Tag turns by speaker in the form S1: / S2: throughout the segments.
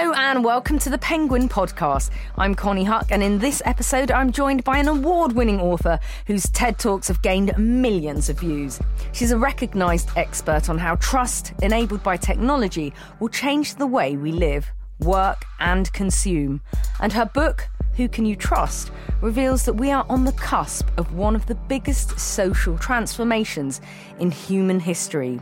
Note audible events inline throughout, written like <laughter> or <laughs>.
S1: Hello and welcome to the Penguin Podcast. I'm Konnie Huq, and in this episode, I'm joined by an award winning author whose TED Talks have gained millions of views. She's a recognised expert on how trust, enabled by technology, will change the way we live, work, and consume. And her book, who Can You Trust, reveals that we are on the cusp of one of the biggest social transformations in human history.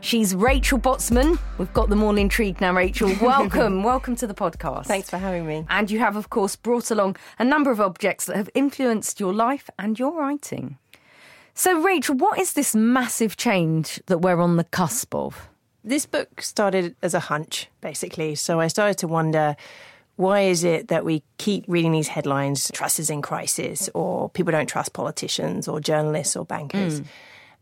S1: She's Rachel Botsman. We've got them all intrigued now, Rachel. <laughs> Welcome. welcome to the podcast.
S2: Thanks for having me.
S1: And you have, of course, brought along a number of objects that have influenced your life and your writing. So, Rachel, what is this massive change that we're on the cusp of?
S2: This book started as a hunch, basically. So I started to wonder why is it that we keep reading these headlines, trust is in crisis, or people don't trust politicians, or journalists, or bankers? Mm.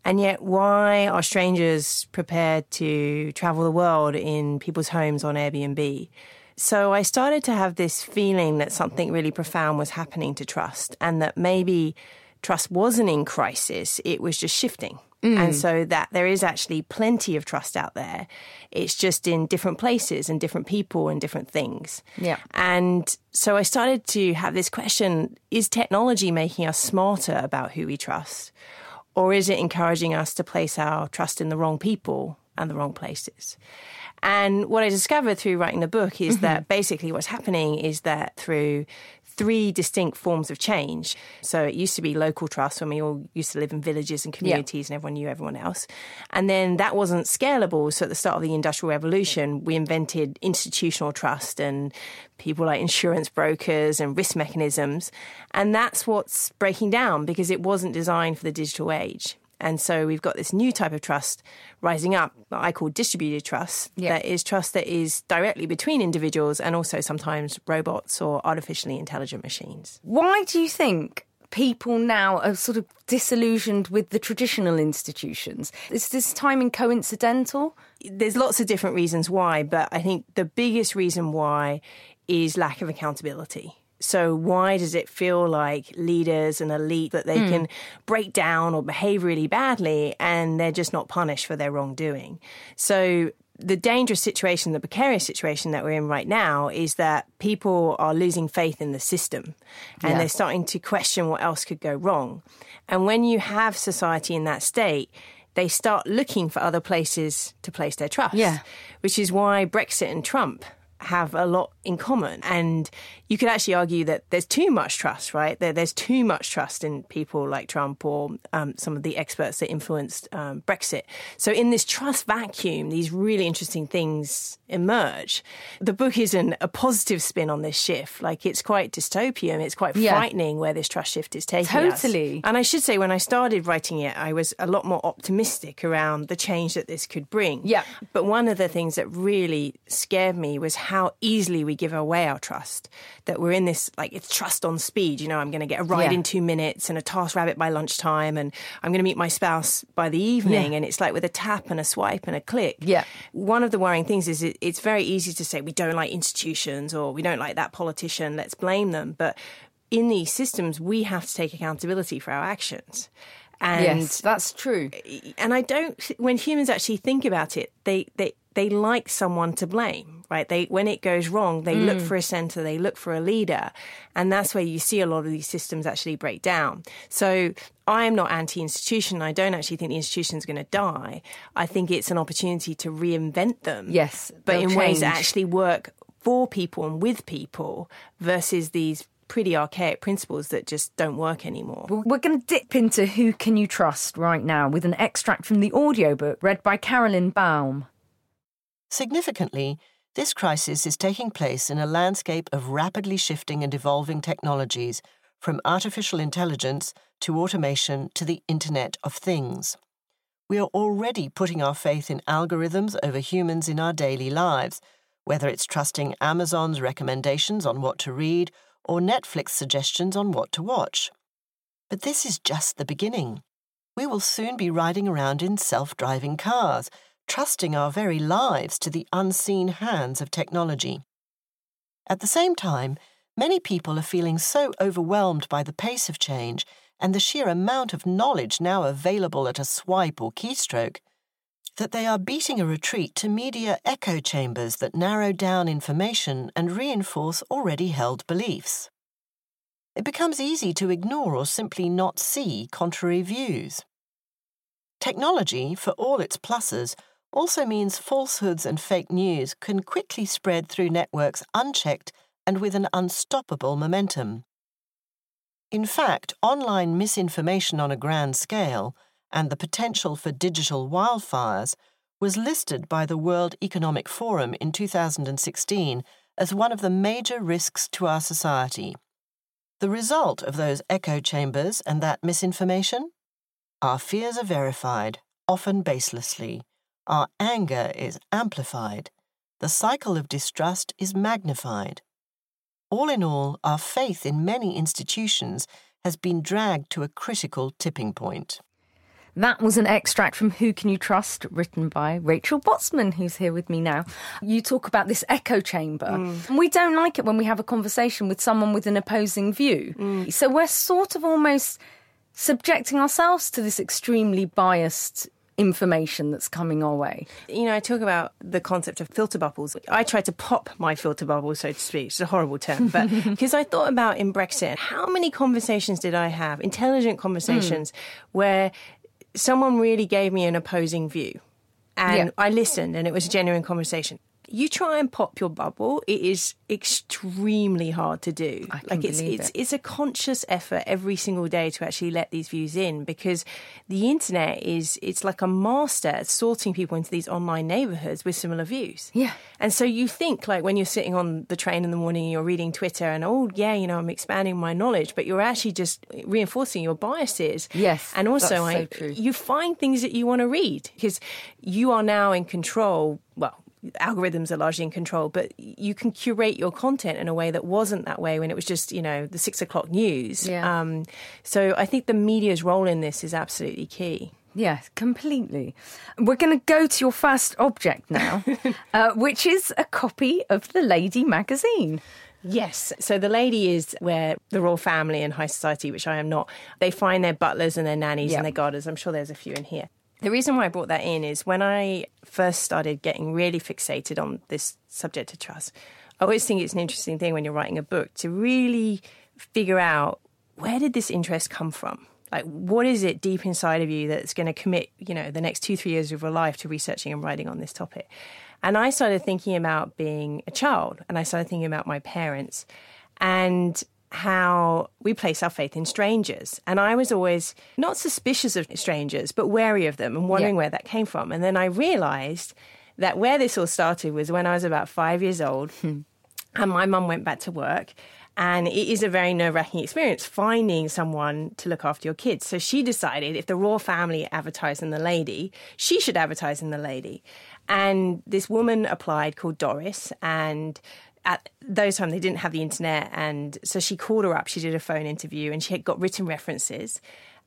S2: And yet, why are strangers prepared to travel the world in people's homes on Airbnb? So I started to have this feeling that something really profound was happening to trust, and that maybe trust wasn't in crisis, it was just shifting. Mm. And so that there is actually plenty of trust out there. It's just in different places and different people and different things.
S1: Yeah.
S2: And so I started to have this question is technology making us smarter about who we trust? Or is it encouraging us to place our trust in the wrong people and the wrong places? And what I discovered through writing the book is mm-hmm. that basically what's happening is that through three distinct forms of change. So it used to be local trust when we all used to live in villages and communities yeah. and everyone knew everyone else. And then that wasn't scalable. So at the start of the Industrial Revolution, we invented institutional trust and people like insurance brokers and risk mechanisms. And that's what's breaking down because it wasn't designed for the digital age. And so we've got this new type of trust rising up that I call distributed trust. Yeah. That is trust that is directly between individuals and also sometimes robots or artificially intelligent machines.
S1: Why do you think people now are sort of disillusioned with the traditional institutions? Is this timing coincidental?
S2: There's lots of different reasons why, but I think the biggest reason why is lack of accountability. So why does it feel like leaders and elite that they mm. can break down or behave really badly and they're just not punished for their wrongdoing? So the dangerous situation, the precarious situation that we're in right now is that people are losing faith in the system and yeah. they're starting to question what else could go wrong. And when you have society in that state, they start looking for other places to place their trust.
S1: Yeah.
S2: Which is why Brexit and Trump have a lot in common. And you could actually argue that there's too much trust, right? There, there's too much trust in people like Trump or um, some of the experts that influenced um, Brexit. So, in this trust vacuum, these really interesting things emerge. The book isn't a positive spin on this shift. Like, it's quite dystopian. It's quite yeah. frightening where this trust shift is taking
S1: totally.
S2: Us. And I should say, when I started writing it, I was a lot more optimistic around the change that this could bring.
S1: Yeah.
S2: But one of the things that really scared me was how easily we give away our trust. That we're in this, like, it's trust on speed. You know, I'm going to get a ride yeah. in two minutes and a TaskRabbit by lunchtime, and I'm going to meet my spouse by the evening. Yeah. And it's like with a tap and a swipe and a click.
S1: Yeah.
S2: One of the worrying things is it, it's very easy to say we don't like institutions or we don't like that politician, let's blame them. But in these systems, we have to take accountability for our actions.
S1: And yes, that's true.
S2: And I don't. When humans actually think about it, they they they like someone to blame, right? They when it goes wrong, they mm. look for a center, they look for a leader, and that's where you see a lot of these systems actually break down. So I am not anti-institution. I don't actually think the institution is going to die. I think it's an opportunity to reinvent them.
S1: Yes,
S2: but in change. ways that actually work for people and with people versus these pretty archaic principles that just don't work anymore.
S1: We're going to dip into Who Can You Trust right now with an extract from the audiobook read by Carolyn Baum.
S3: Significantly, this crisis is taking place in a landscape of rapidly shifting and evolving technologies, from artificial intelligence to automation to the Internet of Things. We are already putting our faith in algorithms over humans in our daily lives, whether it's trusting Amazon's recommendations on what to read or Netflix suggestions on what to watch. But this is just the beginning. We will soon be riding around in self driving cars trusting our very lives to the unseen hands of technology. At the same time, many people are feeling so overwhelmed by the pace of change and the sheer amount of knowledge now available at a swipe or keystroke that they are beating a retreat to media echo chambers that narrow down information and reinforce already held beliefs. It becomes easy to ignore or simply not see contrary views. Technology, for all its pluses, also means falsehoods and fake news can quickly spread through networks unchecked and with an unstoppable momentum. In fact, online misinformation on a grand scale and the potential for digital wildfires was listed by the World Economic Forum in 2016 as one of the major risks to our society. The result of those echo chambers and that misinformation? Our fears are verified, often baselessly. Our anger is amplified. The cycle of distrust is magnified. All in all, our faith in many institutions has been dragged to a critical tipping point.
S1: That was an extract from Who Can You Trust, written by Rachel Botsman, who's here with me now. You talk about this echo chamber. Mm. We don't like it when we have a conversation with someone with an opposing view. Mm. So we're sort of almost subjecting ourselves to this extremely biased information that's coming our way.
S2: You know, I talk about the concept of filter bubbles. I tried to pop my filter bubble, so to speak. It's a horrible term, but <laughs> because I thought about in Brexit, how many conversations did I have, intelligent conversations, mm. where someone really gave me an opposing view? And yeah. I listened, and it was a genuine conversation you try and pop your bubble, it is extremely hard to do.
S1: like
S2: it's it's
S1: it.
S2: it's a conscious effort every single day to actually let these views in because the internet is it's like a master at sorting people into these online neighborhoods with similar views.
S1: Yeah.
S2: And so you think like when you're sitting on the train in the morning and you're reading Twitter and oh yeah, you know, I'm expanding my knowledge, but you're actually just reinforcing your biases.
S1: Yes.
S2: And also
S1: I,
S2: so you find things that you want to read because you are now in control well, algorithms are largely in control, but you can curate your content in a way that wasn't that way when it was just, you know, the six o'clock news.
S1: Yeah. Um,
S2: so I think the media's role in this is absolutely key.
S1: Yes, completely. We're going to go to your first object now, <laughs> uh, which is a copy of The Lady magazine.
S2: Yes. So the lady is where the royal family and high society, which I am not, they find their butlers and their nannies yep. and their gardeners. I'm sure there's a few in here. The reason why I brought that in is when I first started getting really fixated on this subject of trust, I always think it's an interesting thing when you're writing a book to really figure out where did this interest come from? Like, what is it deep inside of you that's going to commit, you know, the next two, three years of your life to researching and writing on this topic? And I started thinking about being a child and I started thinking about my parents. And how we place our faith in strangers. And I was always not suspicious of strangers, but wary of them and wondering yeah. where that came from. And then I realized that where this all started was when I was about five years old hmm. and my mum went back to work. And it is a very nerve wracking experience finding someone to look after your kids. So she decided if the royal family advertised in The Lady, she should advertise in The Lady. And this woman applied called Doris, and at those times they didn't have the internet and so she called her up she did a phone interview and she had got written references.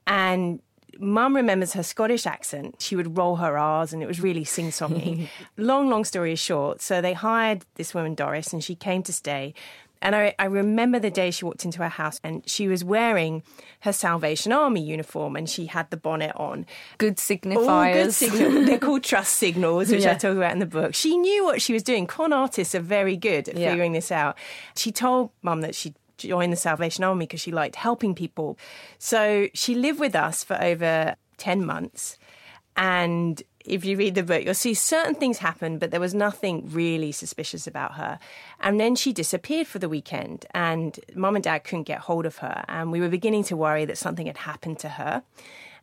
S2: And mum remembers her scottish accent. She would roll her r's and it was really sing-songy. <laughs> Long long story short so they hired this woman doris and she came to stay and I, I, remember the day she walked into her house and she was wearing her Salvation Army uniform and she had the bonnet on.
S1: Good signifiers.
S2: good signal. They're <laughs> called trust signals, which yeah. I talk about in the book. She knew what she was doing. Con artists are very good at yeah. figuring this out. She told mum that she'd joined the Salvation Army because she liked helping people. So she lived with us for over 10 months. And if you read the book, you'll see certain things happen, but there was nothing really suspicious about her. And then she disappeared for the weekend, and mom and dad couldn't get hold of her. And we were beginning to worry that something had happened to her.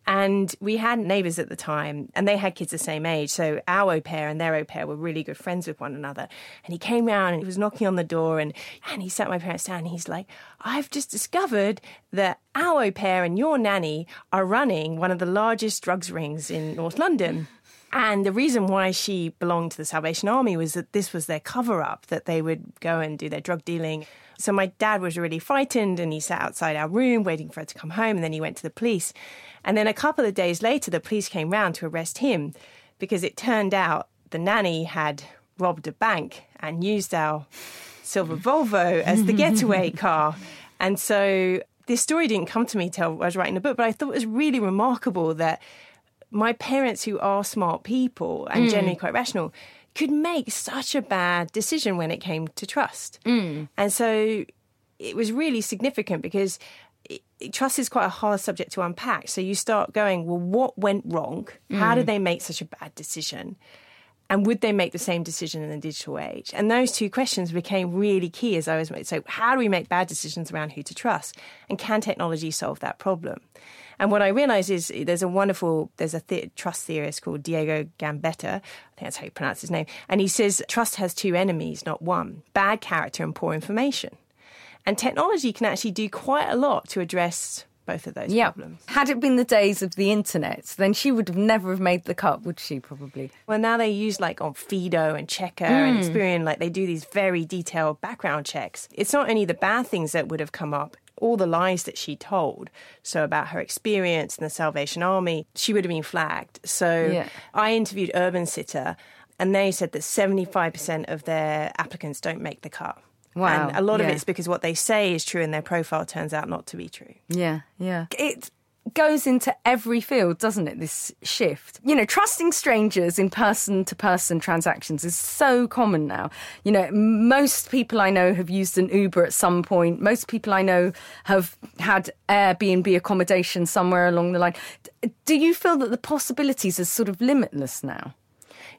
S2: And we had neighbors at the time, and they had kids the same age. So our au pair and their au pair were really good friends with one another. And he came round and he was knocking on the door, and, and he sat my parents down. And he's like, I've just discovered that our au pair and your nanny are running one of the largest drugs rings in North London. And the reason why she belonged to the Salvation Army was that this was their cover up, that they would go and do their drug dealing. So my dad was really frightened and he sat outside our room waiting for her to come home. And then he went to the police. And then a couple of days later, the police came round to arrest him because it turned out the nanny had robbed a bank and used our silver Volvo as the getaway <laughs> car. And so this story didn't come to me till I was writing the book, but I thought it was really remarkable that my parents, who are smart people and mm. generally quite rational, could make such a bad decision when it came to trust. Mm. And so it was really significant because it, trust is quite a hard subject to unpack. So you start going, well, what went wrong? How did mm. they make such a bad decision? And would they make the same decision in the digital age? And those two questions became really key as I was so how do we make bad decisions around who to trust? And can technology solve that problem? And what I realized is eh, there's a wonderful there's a the- trust theorist called Diego Gambetta. I think that's how you pronounce his name. And he says trust has two enemies, not one: bad character and poor information. And technology can actually do quite a lot to address both of those
S1: Yeah.
S2: problems.
S1: Had it been the days of the internet, then she would have never have made the cut, would she? Probably.
S2: Well, now they use like Onfido and Checkr and mm. Experian, like they do these very detailed background checks. It's not only the bad things that would have come up, all the lies that she told. So about her experience in the Salvation Army, she would have been flagged. So
S1: Yeah.
S2: I interviewed UrbanSitter, and they said that 75% of their applicants don't make the cut.
S1: Wow,
S2: And a lot of it's because what they say is true and their profile turns out not to be true.
S1: Yeah, yeah. It goes into every field, doesn't it? This shift. You know, trusting strangers in person to person transactions is so common now. You know, most people I know have used an Uber at some point. Most people I know have had Airbnb accommodation somewhere along the line. Do you feel that the possibilities are sort of limitless now?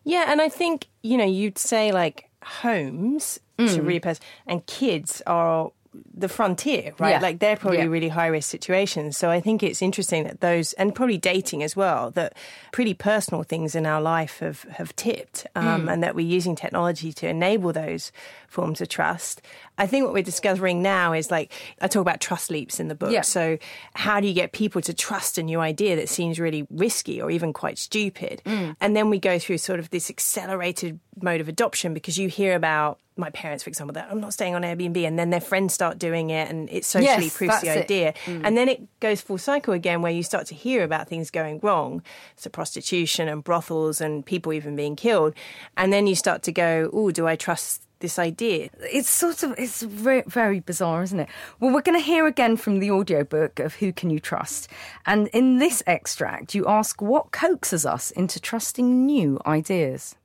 S2: Yeah, and I think you know you'd say like homes
S1: Mm.
S2: to pers- and kids are the frontier, right?
S1: Yeah.
S2: Like they're probably
S1: Yeah.
S2: really high risk situations. So I think it's interesting that those and probably dating as well that pretty personal things in our life have have tipped, um,
S1: Mm.
S2: and that we're using technology to enable those forms of trust. I think what we're discovering now is like I talk about trust leaps in the book.
S1: Yeah.
S2: So how do you get people to trust a new idea that seems really risky or even quite stupid?
S1: Mm.
S2: And then we go through sort of this accelerated mode of adoption because you hear about my parents, for example, that I'm not staying on Airbnb, and then their friends start doing it, and it socially
S1: Yes,
S2: proves the idea.
S1: Mm.
S2: And then it goes full cycle again, where you start to hear about things going wrong, so prostitution and brothels and people even being killed, and then you start to go, "Oh, do I trust this idea?"
S1: It's sort of it's very, very bizarre, isn't it? Well, we're going to hear again from the audiobook of Who Can You Trust? And in this extract, you ask what coaxes us into trusting new ideas.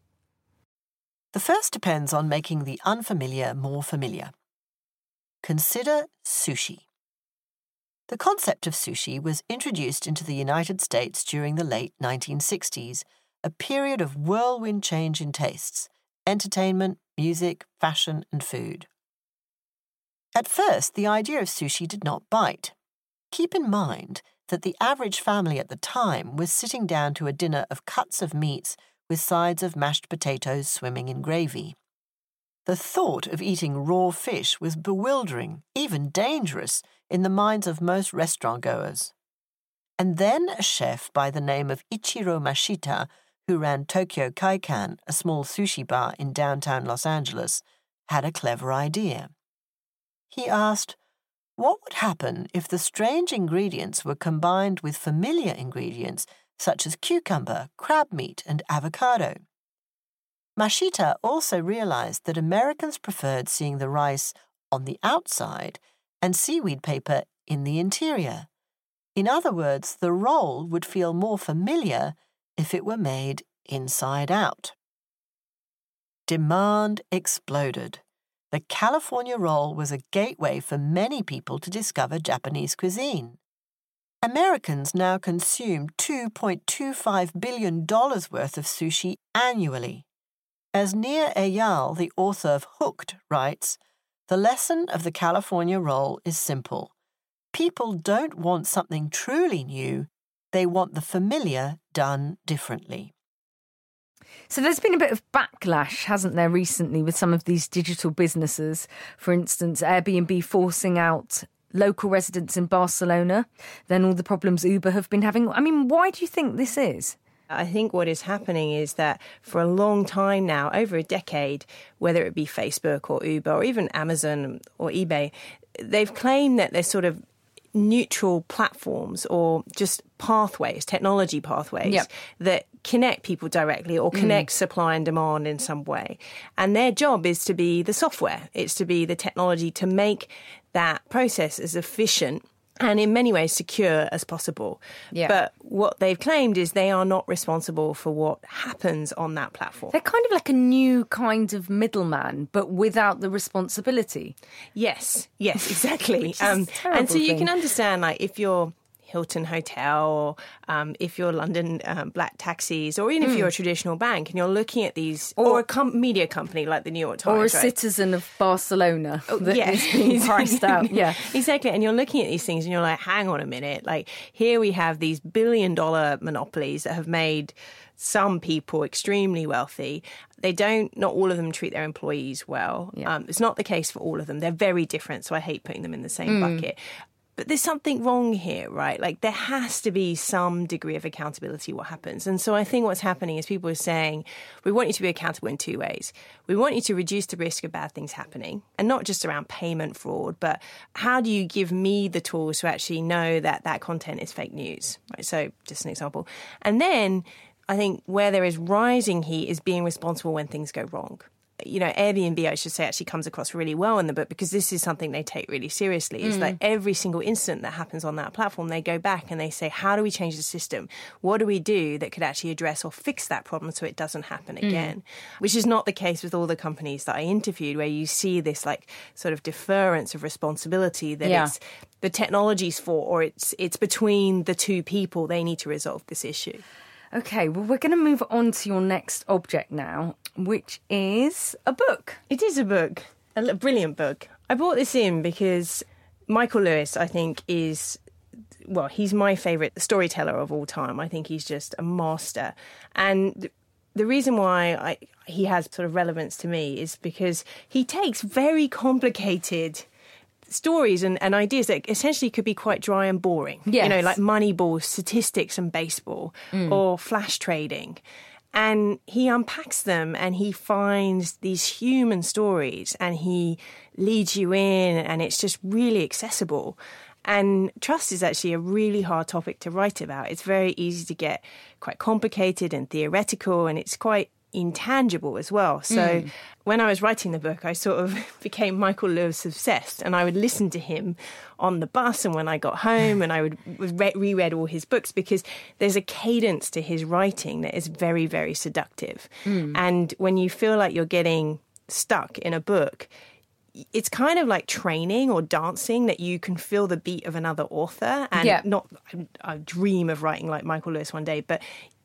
S3: The first depends on making the unfamiliar more familiar. Consider sushi. The concept of sushi was introduced into the United States during the late 1960s, a period of whirlwind change in tastes, entertainment, music, fashion, and food. At first, the idea of sushi did not bite. Keep in mind that the average family at the time was sitting down to a dinner of cuts of meats with sides of mashed potatoes swimming in gravy. The thought of eating raw fish was bewildering, even dangerous, in the minds of most restaurant goers. And then a chef by the name of Ichiro Mashita, who ran Tokyo Kaikan, a small sushi bar in downtown Los Angeles, had a clever idea. He asked, what would happen if the strange ingredients were combined with familiar ingredients such as cucumber, crab meat, and avocado? Mashita also realized that Americans preferred seeing the rice on the outside and seaweed paper in the interior. In other words, the roll would feel more familiar if it were made inside out. Demand exploded. The California roll was a gateway for many people to discover Japanese cuisine. Americans now consume $2.25 billion worth of sushi annually. As Nir Eyal, the author of Hooked, writes, the lesson of the California roll is simple. People don't want something truly new, they want the familiar done differently.
S1: So there's been a bit of backlash, hasn't there, recently with some of these digital businesses? For instance, Airbnb forcing out local residents in Barcelona, then all the problems Uber have been having. I mean, why do you think this is?
S2: I think what is happening is that for a long time now, over a decade, whether it be Facebook or Uber or even Amazon or eBay, they've claimed that they're sort of neutral platforms or just pathways, technology pathways
S1: Yep.
S2: that connect people directly or mm. connect supply and demand in some way. And their job is to be the software, it's to be the technology to make that process as efficient and in many ways secure as possible.
S1: Yeah.
S2: But what they've claimed is they are not responsible for what happens on that platform.
S1: They're kind of like a new kind of middleman, but without the responsibility.
S2: Yes, yes, <laughs> exactly. um, and so you
S1: thing.
S2: can understand, like, if you're Hilton Hotel, or um, if you're London um, Black Taxis, or even if you're a traditional bank and you're looking at these, or, a com- media company like the New York Times,
S1: Or a
S2: right?
S1: citizen of Barcelona that
S2: yeah.
S1: is being <laughs> priced out. Yeah.
S2: exactly. And you're looking at these things and you're like, hang on a minute. Like, here we have these billion dollar monopolies that have made some people extremely wealthy. They don't, not all of them treat their employees well.
S1: Yeah.
S2: Um, it's not the case for all of them. They're very different. So I hate putting them in the same bucket. But there's something wrong here, right? Like there has to be some degree of accountability what happens. And so I think what's happening is people are saying, we want you to be accountable in two ways. We want you to reduce the risk of bad things happening, and not just around payment fraud, but how do you give me the tools to actually know that that content is fake news? Right. So just an example. And then I think where there is rising heat is being responsible when things go wrong you know, Airbnb, I should say, actually comes across really well in the book because this is something they take really seriously. It's like mm. every single incident that happens on that platform, they go back and they say, how do we change the system? What do we do that could actually address or fix that problem so it doesn't happen mm. again? Which is not the case with all the companies that I interviewed, where you see this like sort of deference of responsibility that
S1: Yeah.
S2: it's the technology's fault or it's it's between the two people. They need to resolve this issue.
S1: Okay, well, we're going to move on to your next object now, which is a book.
S2: It is a book, a brilliant book. I brought this in because Michael Lewis, I think, is well, he's my favorite storyteller of all time. I think he's just a master. And the reason why I, he has sort of relevance to me is because he takes very complicated stories and, and ideas that essentially could be quite dry and boring. You know,
S1: Yes.
S2: like Moneyball, statistics and baseball, mm. or flash trading. And he unpacks them and he finds these human stories and he leads you in, and it's just really accessible. And trust is actually a really hard topic to write about. It's very easy to get quite complicated and theoretical, and it's quite intangible as well. So hmm. when I was writing the book, I sort of <laughs> became Michael Lewis obsessed, and I would listen to him on the bus and when I got home, and I would re- reread all his books because there's a cadence to his writing that is very, very seductive. Hmm. And when you feel like you're getting stuck in a book, it's kind of like training or dancing that you can feel the beat of another author and
S1: Yeah.
S2: not I dream of writing like Michael Lewis one day, but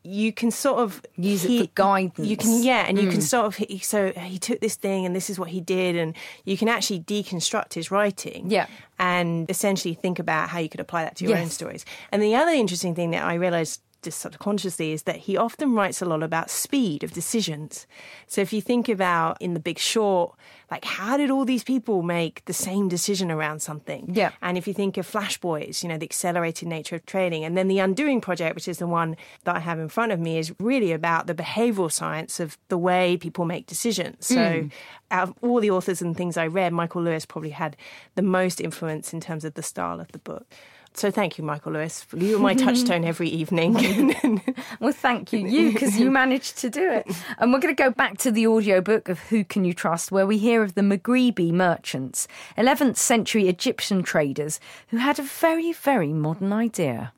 S2: you can sort of
S1: Use it for guidance.
S2: You can, yeah, and you can mm. sort of he- so he took this thing and this is what he did, and you can actually deconstruct his writing,
S1: Yeah.
S2: and essentially think about how you could apply that to your own stories. And the other interesting thing that I realized just subconsciously is that he often writes a lot about speed of decisions. So if you think about in The Big Short, like how did all these people make the same decision around something?
S1: Yeah.
S2: And if you think of Flash Boys, you know, the accelerated nature of trading, and then the Undoing Project, which is the one that I have in front of me, is really about the behavioral science of the way people make decisions. So, mm. out of all the authors and things I read, Michael Lewis probably had the most influence in terms of the style of the book. So, thank you, Michael Lewis. You are my touchstone every evening. <laughs>
S1: Well, thank you, you, because you managed to do it. And we're going to go back to the audiobook of Who Can You Trust, where we hear of the Maghribi merchants, 11th century Egyptian traders who had a very, very modern idea.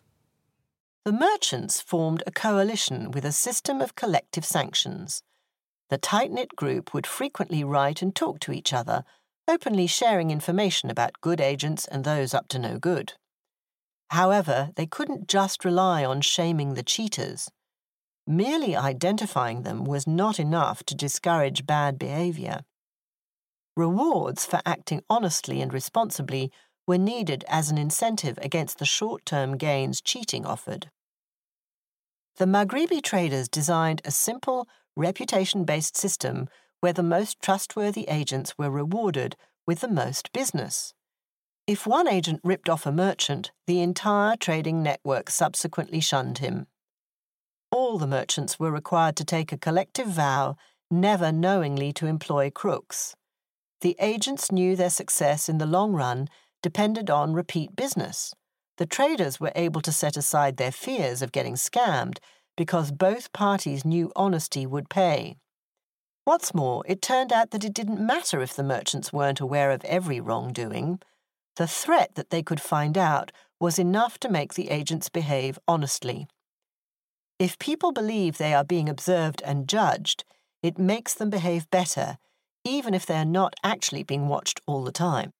S3: The merchants formed a coalition with a system of collective sanctions. The tight knit group would frequently write and talk to each other, openly sharing information about good agents and those up to no good. However, they couldn't just rely on shaming the cheaters. Merely identifying them was not enough to discourage bad behaviour. Rewards for acting honestly and responsibly were needed as an incentive against the short term gains cheating offered. The Maghribi traders designed a simple, reputation based system where the most trustworthy agents were rewarded with the most business. If one agent ripped off a merchant, the entire trading network subsequently shunned him. All the merchants were required to take a collective vow never knowingly to employ crooks. The agents knew their success in the long run depended on repeat business. The traders were able to set aside their fears of getting scammed because both parties knew honesty would pay. What's more, it turned out that it didn't matter if the merchants weren't aware of every wrongdoing. The threat that they could find out was enough to make the agents behave honestly. If people believe they are being observed and judged, it makes them behave better, even if they're not actually being watched all the time.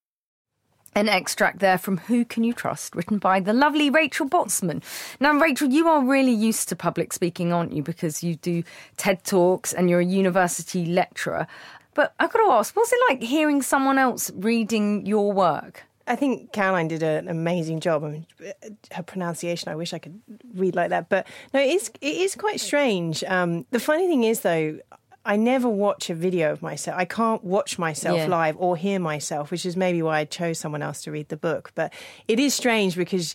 S1: An extract there from Who Can You Trust, written by the lovely Rachel Botsman. Now, Rachel, you are really used to public speaking, aren't you? Because you do TED Talks and you're a university lecturer. But I've got to ask, what's it like hearing someone else reading your work?
S2: I think Caroline did an amazing job. I mean, her pronunciation, I wish I could read like that. But no, it is, it is quite strange. Um, the funny thing is, though, I never watch a video of myself. I can't watch myself yeah. live or hear myself, which is maybe why I chose someone else to read the book. But it is strange because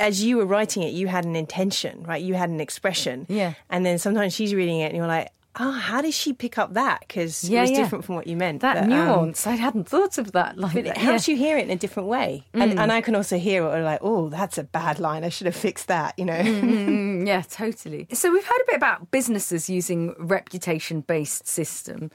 S2: as you were writing it, you had an intention, right? You had an expression.
S1: Yeah.
S2: And then sometimes she's reading it and you're like, oh, how did she pick up that? Because yeah, it was yeah. different from what you meant.
S1: That but, um, nuance, um, I hadn't thought of that. Like
S2: but
S1: that.
S2: How yeah. you hear it in a different way? Mm. And, and, I can also hear it like, oh, that's a bad line. I should have fixed that, you know? <laughs>
S1: mm, yeah, totally. So we've heard a bit about businesses using reputation-based system,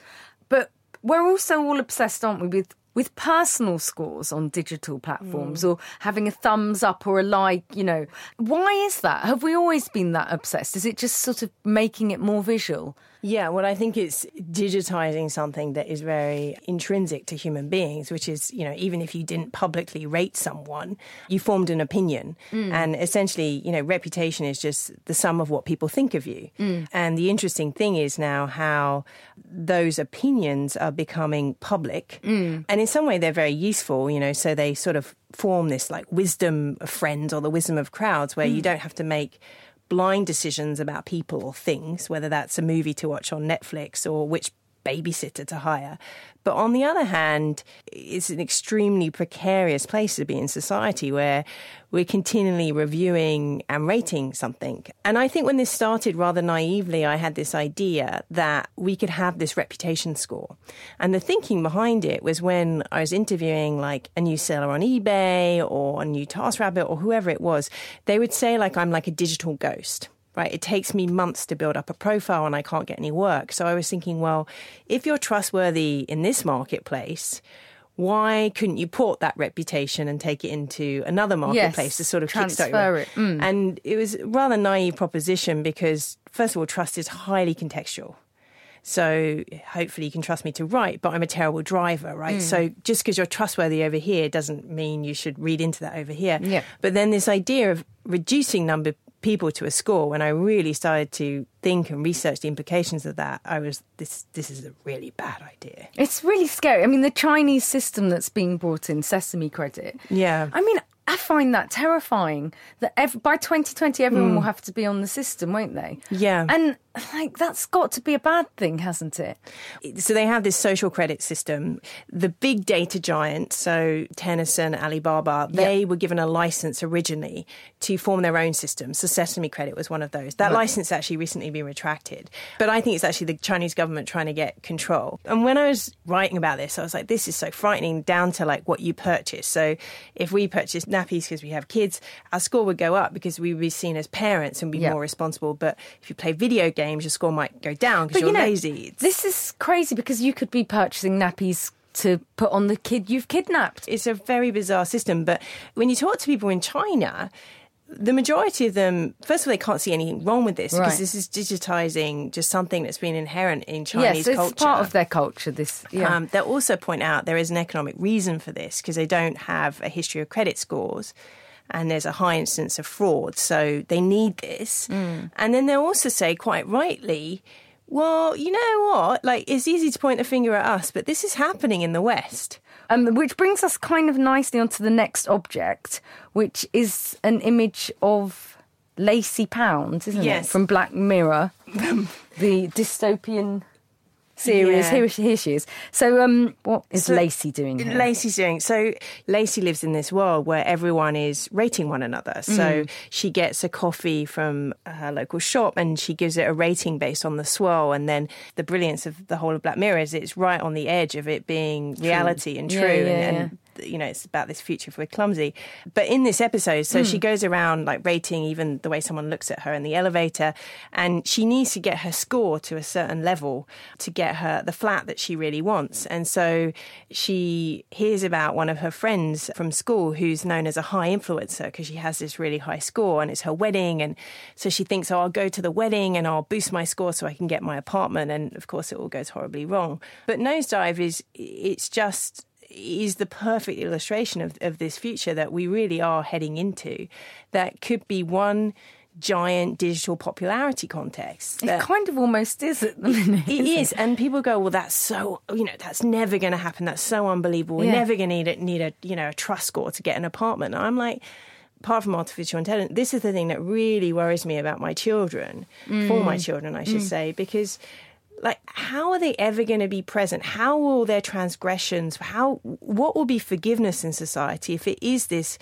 S1: but we're also all obsessed, aren't we, with with personal scores on digital platforms mm. or having a thumbs up or a like, you know. Why is that? Have we always been that obsessed? Is it just sort of making it more visual?
S2: Yeah, well, I think it's digitizing something that is very intrinsic to human beings, which is, you know, even if you didn't publicly rate someone, you formed an opinion. Mm. And essentially, you know, reputation is just the sum of what people think of you. Mm. And the interesting thing is now how those opinions are becoming public. Mm. And in some way, they're very useful, you know, so they sort of form this like wisdom of friends or the wisdom of crowds where you mm. don't have to make blind decisions about people or things, whether that's a movie to watch on Netflix or which babysitter to hire. But on the other hand, it's an extremely precarious place to be in society where we're continually reviewing and rating something. And I think when this started rather naively, I had this idea that we could have this reputation score. And the thinking behind it was when I was interviewing like a new seller on eBay or a new TaskRabbit or whoever it was, they would say like I'm like a digital ghost right? It takes me months to build up a profile and I can't get any work. So I was thinking, well, if you're trustworthy in this marketplace, why couldn't you port that reputation and take it into another marketplace
S1: yes,
S2: to sort of
S1: transfer it?
S2: Mm. And it was a rather naive proposition because, first of all, trust is highly contextual. So hopefully you can trust me to write, but I'm a terrible driver, right? Mm. So just because you're trustworthy over here doesn't mean you should read into that over here.
S1: Yeah.
S2: But then this idea of reducing number people to a score, when I really started to think and research the implications of that, I was this this is a really bad idea.
S1: It's really scary. I mean, the Chinese system that's being brought in, Sesame Credit.
S2: Yeah.
S1: I mean, I find that terrifying that every, by 2020 everyone mm. will have to be on the system, won't they?
S2: Yeah.
S1: And like that's got to be a bad thing, hasn't it?
S2: So they have this social credit system. The big data giants, so Tencent, Alibaba, they yep. were given a license originally to form their own system. So Sesame Credit was one of those. That right. license actually recently been retracted. But I think it's actually the Chinese government trying to get control. And when I was writing about this, I was like, this is so frightening down to like what you purchase. So if we purchase nappies because we have kids, our score would go up because we would be seen as parents and be yep. more responsible. But if you play video games, games, your score might go down because you're you know, lazy.
S1: It's... This is crazy because you could be purchasing nappies to put on the kid you've kidnapped.
S2: It's a very bizarre system. But when you talk to people in China, the majority of them, first of all, they can't see anything wrong with this because this is digitizing just something that's been inherent in Chinese
S1: yes, it's
S2: culture.
S1: part of their culture. This, yeah. Um,
S2: they'll also point out there is an economic reason for this because they don't have a history of credit scores and there's a high incidence of fraud. So they need this. Mm. And then they'll also say, quite rightly, well, you know what? Like, it's easy to point the finger at us, but this is happening in the West.
S1: Um, which brings us kind of nicely onto the next object, which is an image of Lacie Pounds, isn't
S2: yes.
S1: it? From Black Mirror, <laughs> the dystopian series. Yeah. Here, here she is. So, um, what is so, Lacie doing? Here?
S2: Lacie's doing so. Lacie lives in this world where everyone is rating one another. So mm. she gets a coffee from her local shop and she gives it a rating based on the swirl. And then the brilliance of the whole of Black Mirror is it's right on the edge of it being reality and true.
S1: Yeah, yeah,
S2: and, and you know, it's about this future if we're clumsy. But in this episode, so mm. she goes around like rating even the way someone looks at her in the elevator, and she needs to get her score to a certain level to get her the flat that she really wants. And so she hears about one of her friends from school who's known as a high influencer because she has this really high score and it's her wedding. And so she thinks, oh, I'll go to the wedding and I'll boost my score so I can get my apartment. And of course, it all goes horribly wrong. But Nosedive is, it's just is the perfect illustration of, of this future that we really are heading into. That could be one giant digital popularity context.
S1: It kind of almost is at the minute.
S2: It is, it? and people go, "Well, that's so you know, that's never going to happen. That's so unbelievable. We're never going to need a, need a you know a trust score to get an apartment." And I'm like. Apart from artificial intelligence, this is the thing that really worries me about my children, mm. for my children, I should mm. say, because like how are they ever going to be present how will their transgressions how what will be forgiveness in society if it is this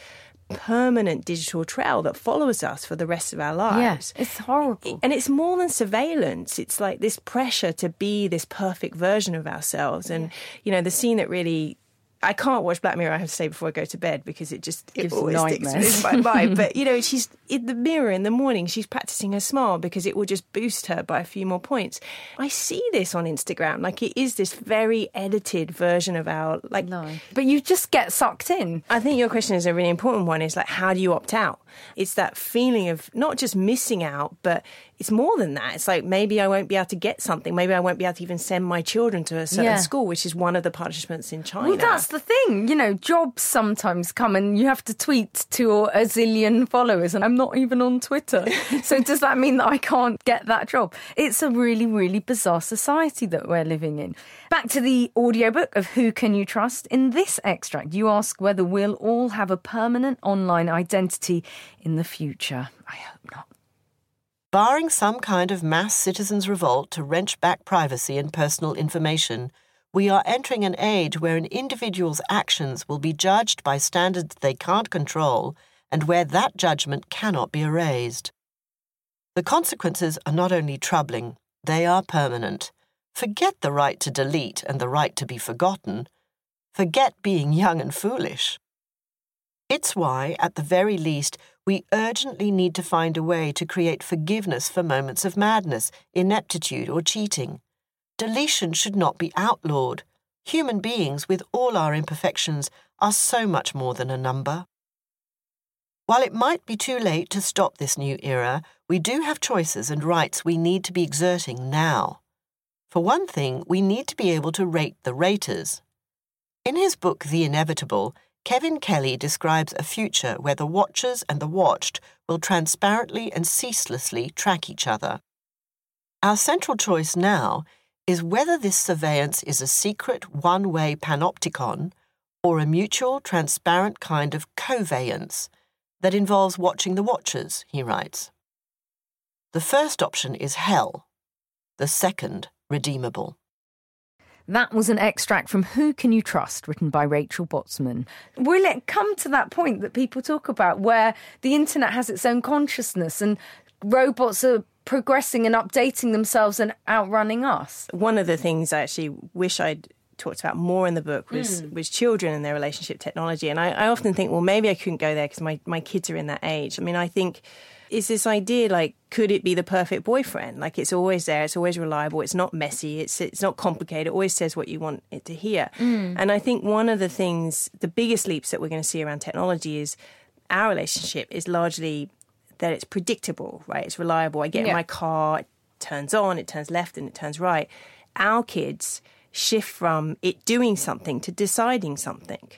S2: permanent digital trail that follows us for the rest of our lives.
S1: Yes, it's horrible.
S2: And it's more than surveillance. It's like this pressure to be this perfect version of ourselves. And, you know, the scene that really I can't watch Black Mirror. I have to say before I go to bed because it just it
S1: Gives
S2: always
S1: sticks
S2: in my <laughs> mind. But you know, she's in the mirror in the morning. She's practicing her smile because it will just boost her by a few more points. I see this on Instagram. Like it is this very edited version of our like.
S1: No. But you just get sucked in.
S2: I think your question is a really important one. Is like how do you opt out? It's that feeling of not just missing out, but it's more than that. It's like maybe I won't be able to get something. Maybe I won't be able to even send my children to a certain yeah. school, which is one of the punishments in China.
S1: Well, that's the thing. You know, jobs sometimes come and you have to tweet to a zillion followers, and I'm not even on Twitter. <laughs> so does that mean that I can't get that job? It's a really, really bizarre society that we're living in. Back to the audiobook of Who Can You Trust? In this extract, you ask whether we'll all have a permanent online identity in the future. I hope not.
S3: Barring some kind of mass citizens' revolt to wrench back privacy and personal information, we are entering an age where an individual's actions will be judged by standards they can't control and where that judgment cannot be erased. The consequences are not only troubling, they are permanent. Forget the right to delete and the right to be forgotten. Forget being young and foolish. It's why, at the very least, we urgently need to find a way to create forgiveness for moments of madness, ineptitude, or cheating. Deletion should not be outlawed. Human beings, with all our imperfections, are so much more than a number. While it might be too late to stop this new era, we do have choices and rights we need to be exerting now. For one thing, we need to be able to rate the raters. In his book, The Inevitable, Kevin Kelly describes a future where the watchers and the watched will transparently and ceaselessly track each other. Our central choice now is whether this surveillance is a secret one way panopticon or a mutual, transparent kind of coveillance that involves watching the watchers, he writes. The first option is hell, the second, redeemable.
S1: That was an extract from Who Can You Trust, written by Rachel Botsman. Will it come to that point that people talk about where the internet has its own consciousness and robots are progressing and updating themselves and outrunning us?
S2: One of the things I actually wish I'd talked about more in the book was mm. was children and their relationship technology. And I, I often think, well, maybe I couldn't go there because my, my kids are in that age. I mean, I think is this idea like could it be the perfect boyfriend? Like it's always there it's always reliable it's not messy it's it's not complicated it always says what you want it to hear. Mm. and i think one of the things the biggest leaps that we're going to see around technology is our relationship is largely that it's predictable right? It's reliable. I get yeah. in my car it turns on it turns left and it turns right. Our kids shift from it doing something to deciding something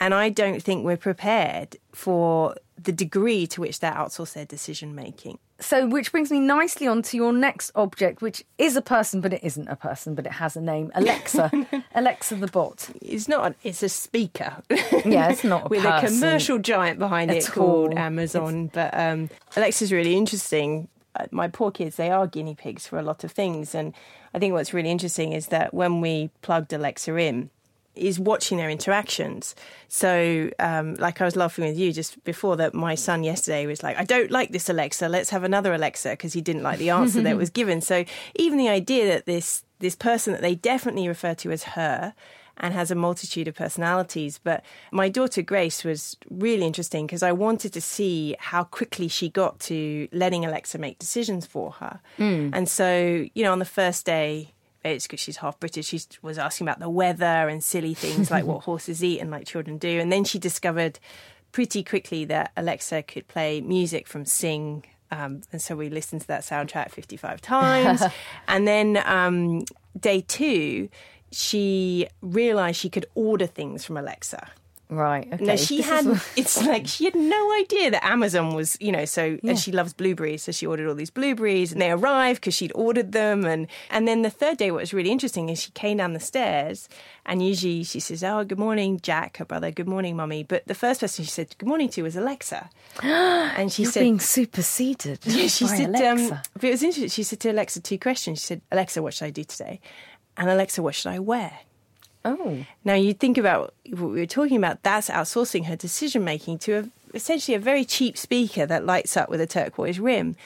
S2: and I don't think we're prepared for the degree to which they outsource their decision making.
S1: So, which brings me nicely on to your next object, which is a person, but it isn't a person, but it has a name Alexa. <laughs> Alexa the bot.
S2: It's not, it's a speaker.
S1: Yeah, it's not a <laughs>
S2: With a commercial giant behind it called Amazon. It's... But um, Alexa's really interesting. Uh, my poor kids, they are guinea pigs for a lot of things. And I think what's really interesting is that when we plugged Alexa in, is watching their interactions. So, um, like I was laughing with you just before that, my son yesterday was like, I don't like this Alexa, let's have another Alexa, because he didn't like the answer that was <laughs> given. So, even the idea that this, this person that they definitely refer to as her and has a multitude of personalities. But my daughter Grace was really interesting because I wanted to see how quickly she got to letting Alexa make decisions for her. Mm. And so, you know, on the first day, it's because she's half British. She was asking about the weather and silly things like what <laughs> horses eat and like children do. And then she discovered pretty quickly that Alexa could play music from Sing. Um, and so we listened to that soundtrack 55 <laughs> times. and then um, day two, she realized she could order things from Alexa.
S1: Right. Okay.
S2: Now she this had. What... <laughs> It's like she had no idea that Amazon was, you know. So yeah. and she loves blueberries, so she ordered all these blueberries, and they arrived because she'd ordered them. And and then the third day, what was really interesting is she came down the stairs, and usually she says, "Oh, good morning, Jack, her brother. Good morning, mummy." But the first person she said good morning to was Alexa, <gasps>
S1: and she You're said, "Being superseded." <laughs> Yeah, she said. Um,
S2: but it was interesting. She said to Alexa two questions. She said, "Alexa, what should I do today?" And Alexa, what should I wear?
S1: Oh.
S2: Now you think about what we were talking about, that's outsourcing her decision making to a, essentially a very cheap speaker that lights up with a turquoise rim.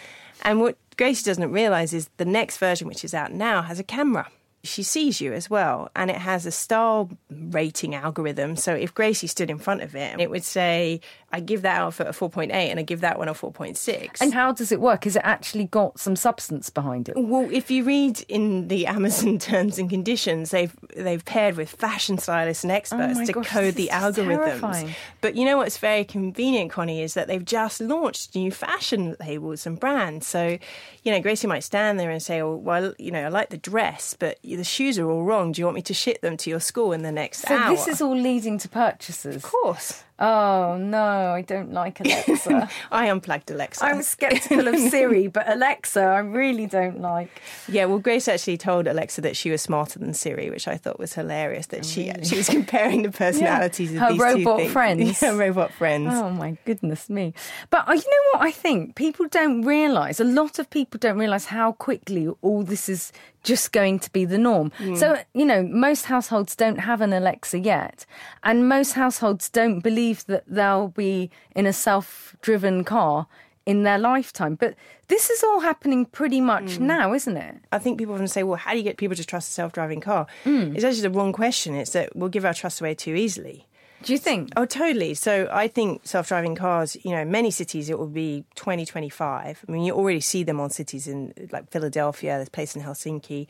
S2: And what Gracie doesn't realize is the next version, which is out now, has a camera she sees you as well. And it has a star rating algorithm. So if Gracie stood in front of it, it would say, I give that outfit a 4.8 and I give that one a 4.6.
S1: And how does it work? Is it actually got some substance behind it?
S2: Well, if you read in the Amazon <laughs> terms and conditions, they've they've paired with fashion stylists and oh experts oh to gosh, code the algorithms.
S1: Terrifying.
S2: But you know what's very convenient, Konnie, is that they've just launched new fashion labels and brands. So, you know, Gracie might stand there and say, oh, well, you know, I like the dress, but the shoes are all wrong. Do you want me to ship them to your school in the next
S1: so
S2: hour?
S1: So this is all leading to purchases.
S2: Of course.
S1: Oh no, I don't like Alexa. <laughs>
S2: I unplugged Alexa.
S1: I'm skeptical of Siri, but Alexa, I really don't like.
S2: Yeah, well, Grace actually told Alexa that she was smarter than Siri, which I thought was hilarious. That she she was comparing the <laughs> personalities yeah.
S1: of
S2: these
S1: robot
S2: two
S1: friends. <laughs>
S2: Her robot friends.
S1: Oh my goodness me! But uh, you know what? I think people don't realise. A lot of people don't realise how quickly all this is just going to be the norm. Mm. So, you know, most households don't have an Alexa yet, and most households don't believe that they'll be in a self driven car in their lifetime. But this is all happening pretty much mm. now, isn't it?
S2: I think people often say, well, how do you get people to trust a self driving car?
S1: Mm.
S2: It's actually the wrong question. It's that we'll give our trust away too easily.
S1: Do you think?
S2: Oh, totally. So I think self-driving cars, you know, many cities it will be 2025. I mean, you already see them on cities in like Philadelphia, there's a place in Helsinki.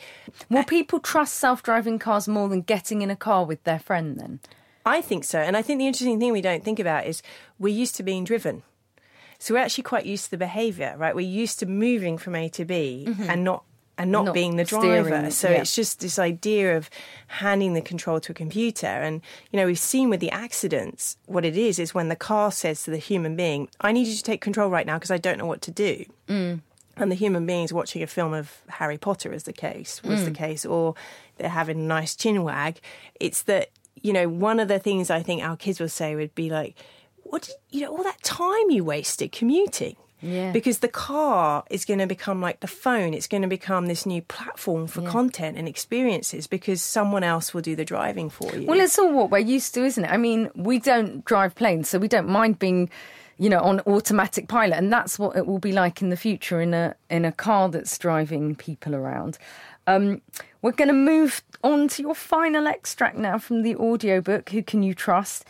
S1: Will people trust self-driving cars more than getting in a car with their friend then?
S2: I think so. And I think the interesting thing we don't think about is we're used to being driven. So we're actually quite used to the behaviour, right? We're used to moving from A to B mm-hmm. and not and not, not being the driver.
S1: Steering,
S2: so
S1: yeah.
S2: it's just this idea of handing the control to a computer. And, you know, we've seen with the accidents, what it is, is when the car says to the human being, I need you to take control right now because I don't know what to do.
S1: Mm.
S2: And the human beings watching a film of Harry Potter, as the case was mm. the case, or they're having a nice chin wag. It's that, you know, one of the things I think our kids will say would be like, what, did, you know, all that time you wasted commuting
S1: yeah.
S2: Because the car is going to become like the phone. It's going to become this new platform for yeah. content and experiences because someone else will do the driving for you.
S1: Well, it's all what we're used to, isn't it? I mean, we don't drive planes, so we don't mind being you know on automatic pilot and that's what it will be like in the future in a in a car that's driving people around um, we're going to move on to your final extract now from the audiobook who can you trust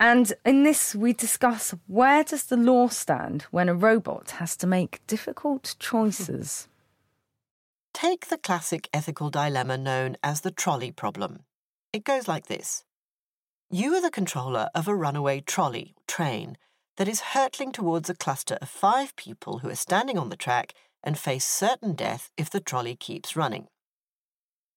S1: and in this, we discuss where does the law stand when a robot has to make difficult choices?
S3: Take the classic ethical dilemma known as the trolley problem. It goes like this You are the controller of a runaway trolley, train, that is hurtling towards a cluster of five people who are standing on the track and face certain death if the trolley keeps running.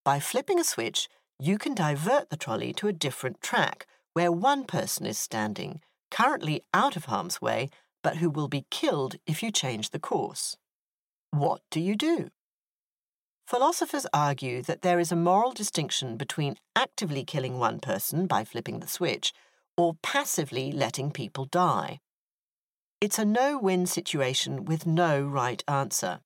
S3: By flipping a switch, you can divert the trolley to a different track where one person is standing, currently out of harm's way, but who will be killed if you change the course. What do you do? Philosophers argue that there is a moral distinction between actively killing one person by flipping the switch or passively letting people die. It's a no win situation with no right answer.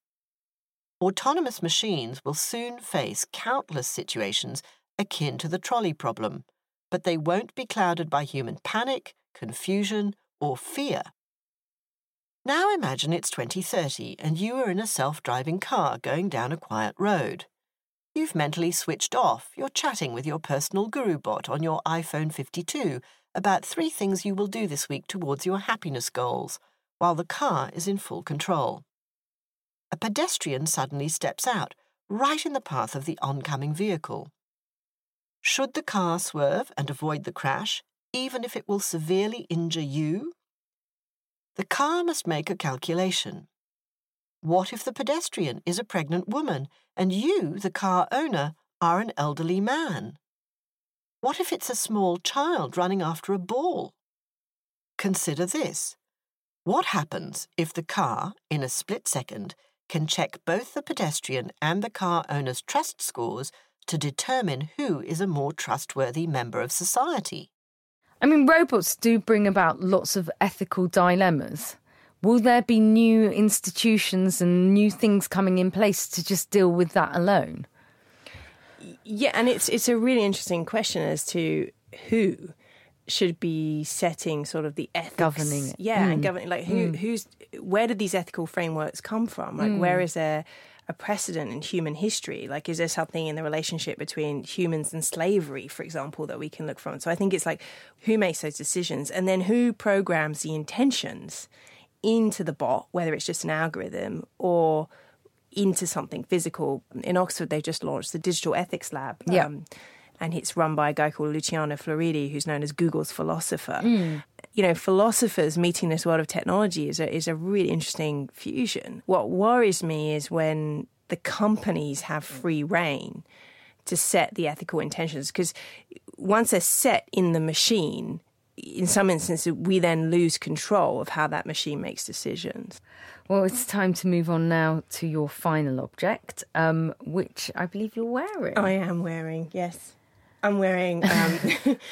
S3: Autonomous machines will soon face countless situations akin to the trolley problem, but they won't be clouded by human panic, confusion, or fear. Now imagine it's 2030 and you are in a self driving car going down a quiet road. You've mentally switched off. You're chatting with your personal guru bot on your iPhone 52 about three things you will do this week towards your happiness goals, while the car is in full control. A pedestrian suddenly steps out, right in the path of the oncoming vehicle. Should the car swerve and avoid the crash, even if it will severely injure you? The car must make a calculation. What if the pedestrian is a pregnant woman and you, the car owner, are an elderly man? What if it's a small child running after a ball? Consider this. What happens if the car, in a split second, can check both the pedestrian and the car owner's trust scores to determine who is a more trustworthy member of society?
S1: I mean, robots do bring about lots of ethical dilemmas. Will there be new institutions and new things coming in place to just deal with that alone?
S2: Yeah, and it's it's a really interesting question as to who should be setting sort of the ethics
S1: governing it.
S2: Yeah,
S1: mm.
S2: and governing like who mm. who's where did these ethical frameworks come from? Like mm. where is there a precedent in human history? Like, is there something in the relationship between humans and slavery, for example, that we can look from? So I think it's like who makes those decisions and then who programs the intentions into the bot, whether it's just an algorithm or into something physical. In Oxford, they've just launched the Digital Ethics Lab.
S1: Yeah. Um,
S2: And it's run by a guy called Luciano Floridi, who's known as Google's philosopher. Mm. You know, philosophers meeting this world of technology is a, is a really interesting fusion. What worries me is when the companies have free rein to set the ethical intentions, because once they're set in the machine, in some instances, we then lose control of how that machine makes decisions.
S1: Well, it's time to move on now to your final object, um, which I believe you're wearing.
S2: I am wearing, yes. I'm wearing um,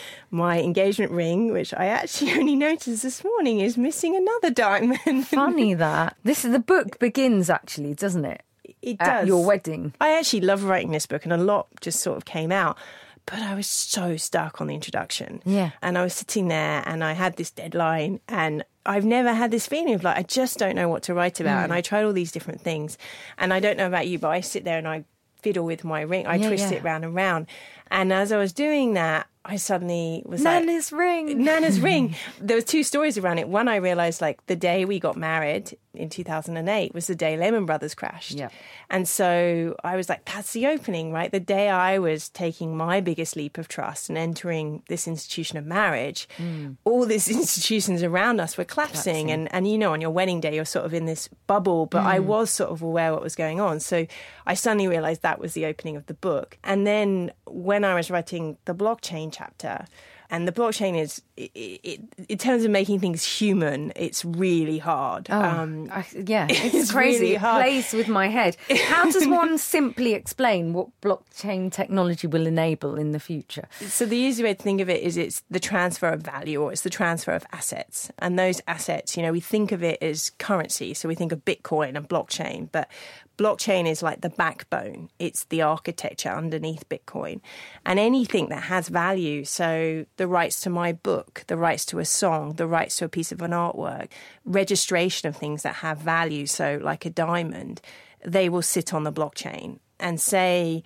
S2: <laughs> my engagement ring, which I actually <laughs> only noticed this morning is missing another diamond.
S1: Funny <laughs> that. This is the book begins actually, doesn't it?
S2: It does.
S1: At your wedding.
S2: I actually love writing this book, and a lot just sort of came out but I was so stuck on the introduction.
S1: Yeah.
S2: And I was sitting there and I had this deadline and I've never had this feeling of like, I just don't know what to write about. Mm. And I tried all these different things. And I don't know about you, but I sit there and I fiddle with my ring. I yeah, twist yeah. it round and round. And as I was doing that, I suddenly was
S1: Nana's
S2: like,
S1: ring.
S2: Nana's ring. <laughs> There was two stories around it. One, I realized like the day we got married in 2008 was the day Lehman Brothers crashed.
S1: Yeah.
S2: And so I was like, that's the opening, right? The day I was taking my biggest leap of trust and entering this institution of marriage, mm. all these <laughs> institutions around us were collapsing. collapsing. And, and, you know, on your wedding day, you're sort of in this bubble, but mm. I was sort of aware what was going on. So I suddenly realized that was the opening of the book. And then when I was writing the blockchain chapter, and the blockchain is, it, it, in terms of making things human, it's really hard.
S1: Oh, um, I, yeah, <laughs> it's, it's crazy. Really it plays with my head. How does one <laughs> simply explain what blockchain technology will enable in the future?
S2: So the easy way to think of it is it's the transfer of value or it's the transfer of assets. And those assets, you know, we think of it as currency. So we think of Bitcoin and blockchain, but blockchain is like the backbone. It's the architecture underneath Bitcoin. And anything that has value, so the rights to my book, the rights to a song, the rights to a piece of an artwork, registration of things that have value, so like a diamond, they will sit on the blockchain and say,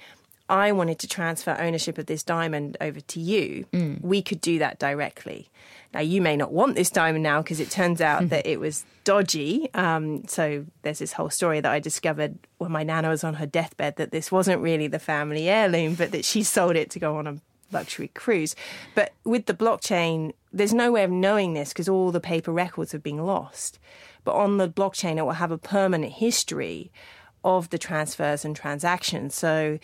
S2: I wanted to transfer ownership of this diamond over to you, mm. we could do that directly. Now, you may not want this diamond now because it turns out <laughs> that it was dodgy. Um, so there's this whole story that I discovered when my nana was on her deathbed that this wasn't really the family heirloom, but that she sold it to go on a luxury cruise. But with the blockchain, there's no way of knowing this because all the paper records have been lost. But on the blockchain, it will have a permanent history of the transfers and transactions. So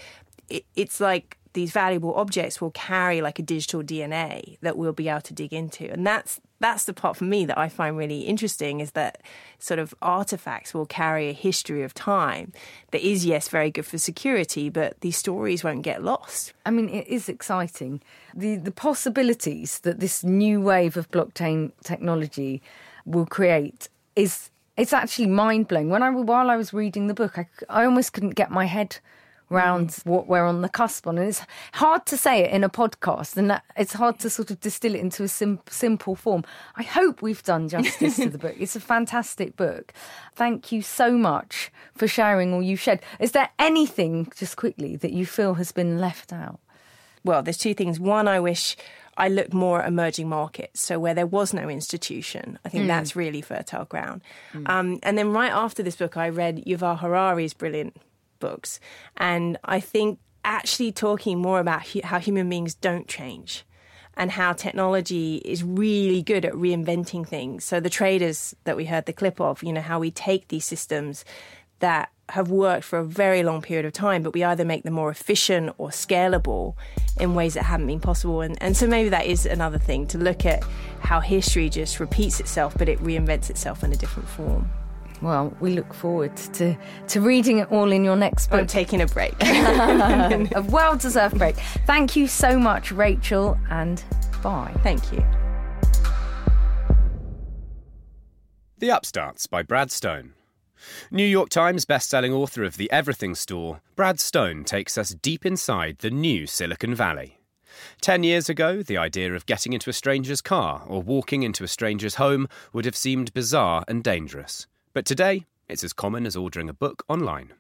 S2: it, it's like these valuable objects will carry like a digital DNA that we'll be able to dig into. And that's that's the part for me that I find really interesting is that sort of artifacts will carry a history of time that is yes very good for security, but these stories won't get lost.
S1: I mean, it is exciting. The the possibilities that this new wave of blockchain technology will create is it's actually mind blowing. When I while I was reading the book, I, I almost couldn't get my head around mm. what we're on the cusp on. And it's hard to say it in a podcast, and that, it's hard to sort of distill it into a sim- simple form. I hope we've done justice to the book. It's a fantastic book. Thank you so much for sharing all you've shared. Is there anything, just quickly, that you feel has been left out?
S2: Well, there's two things. One, I wish I look more at emerging markets, so where there was no institution. I think mm. that's really fertile ground. Mm. Um, and then right after this book, I read Yuval Harari's brilliant books. And I think actually talking more about how human beings don't change and how technology is really good at reinventing things. So the traders that we heard the clip of, you know, how we take these systems that have worked for a very long period of time, but we either make them more efficient or scalable in ways that haven't been possible. And, and so maybe that is another thing to look at how history just repeats itself, but it reinvents itself in a different form.
S1: Well, we look forward to, to reading it all in your next book.
S2: I'm taking a break. <laughs>
S1: a well deserved break. Thank you so much, Rachel, and bye.
S2: Thank you.
S4: The Upstarts by Brad Stone. New York Times bestselling author of The Everything Store, Brad Stone takes us deep inside the new Silicon Valley. Ten years ago, the idea of getting into a stranger's car or walking into a stranger's home would have seemed bizarre and dangerous. But today, it's as common as ordering a book online.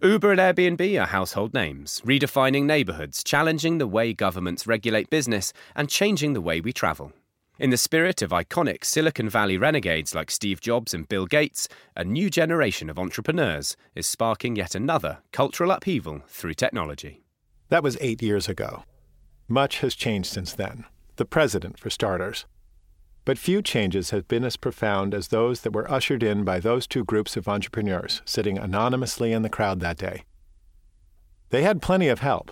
S4: Uber and Airbnb are household names, redefining neighbourhoods, challenging the way governments regulate business, and changing the way we travel. In the spirit of iconic Silicon Valley renegades like Steve Jobs and Bill Gates, a new generation of entrepreneurs is sparking yet another cultural upheaval through technology.
S5: That was eight years ago. Much has changed since then. The president, for starters. But few changes have been as profound as those that were ushered in by those two groups of entrepreneurs sitting anonymously in the crowd that day. They had plenty of help.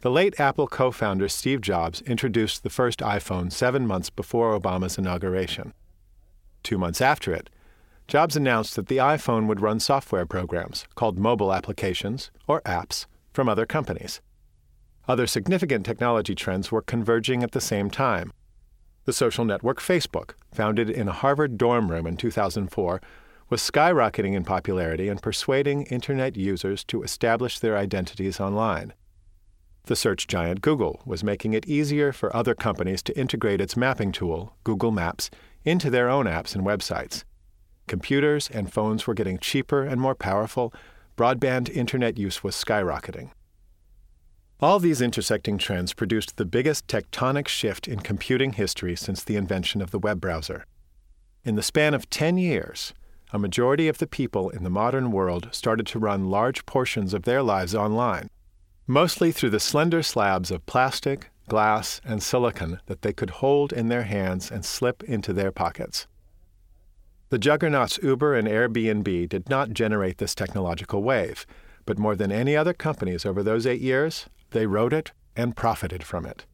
S5: The late Apple co founder Steve Jobs introduced the first iPhone seven months before Obama's inauguration. Two months after it, Jobs announced that the iPhone would run software programs, called mobile applications, or apps, from other companies. Other significant technology trends were converging at the same time the social network Facebook, founded in a Harvard dorm room in 2004, was skyrocketing in popularity and persuading Internet users to establish their identities online. The search giant Google was making it easier for other companies to integrate its mapping tool, Google Maps, into their own apps and websites. Computers and phones were getting cheaper and more powerful. Broadband internet use was skyrocketing. All these intersecting trends produced the biggest tectonic shift in computing history since the invention of the web browser. In the span of 10 years, a majority of the people in the modern world started to run large portions of their lives online, mostly through the slender slabs of plastic, glass, and silicon that they could hold in their hands and slip into their pockets. The juggernauts Uber and Airbnb did not generate this technological wave, but more than any other companies over those eight years, they wrote it and profited from it.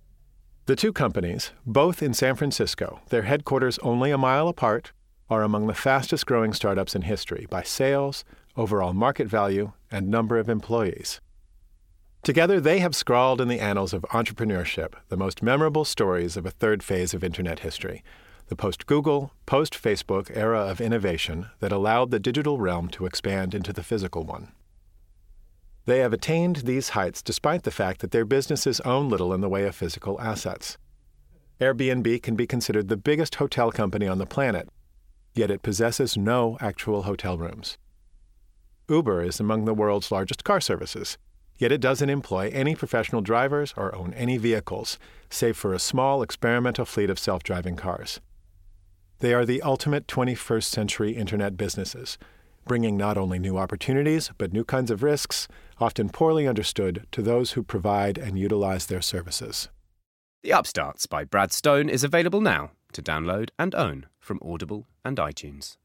S5: The two companies, both in San Francisco, their headquarters only a mile apart, are among the fastest growing startups in history by sales, overall market value, and number of employees. Together, they have scrawled in the annals of entrepreneurship the most memorable stories of a third phase of Internet history, the post Google, post Facebook era of innovation that allowed the digital realm to expand into the physical one. They have attained these heights despite the fact that their businesses own little in the way of physical assets. Airbnb can be considered the biggest hotel company on the planet, yet it possesses no actual hotel rooms. Uber is among the world's largest car services, yet it doesn't employ any professional drivers or own any vehicles, save for a small experimental fleet of self driving cars. They are the ultimate 21st century internet businesses, bringing not only new opportunities, but new kinds of risks, often poorly understood, to those who provide and utilize their services.
S4: The Upstarts by Brad Stone is available now to download and own from Audible and iTunes.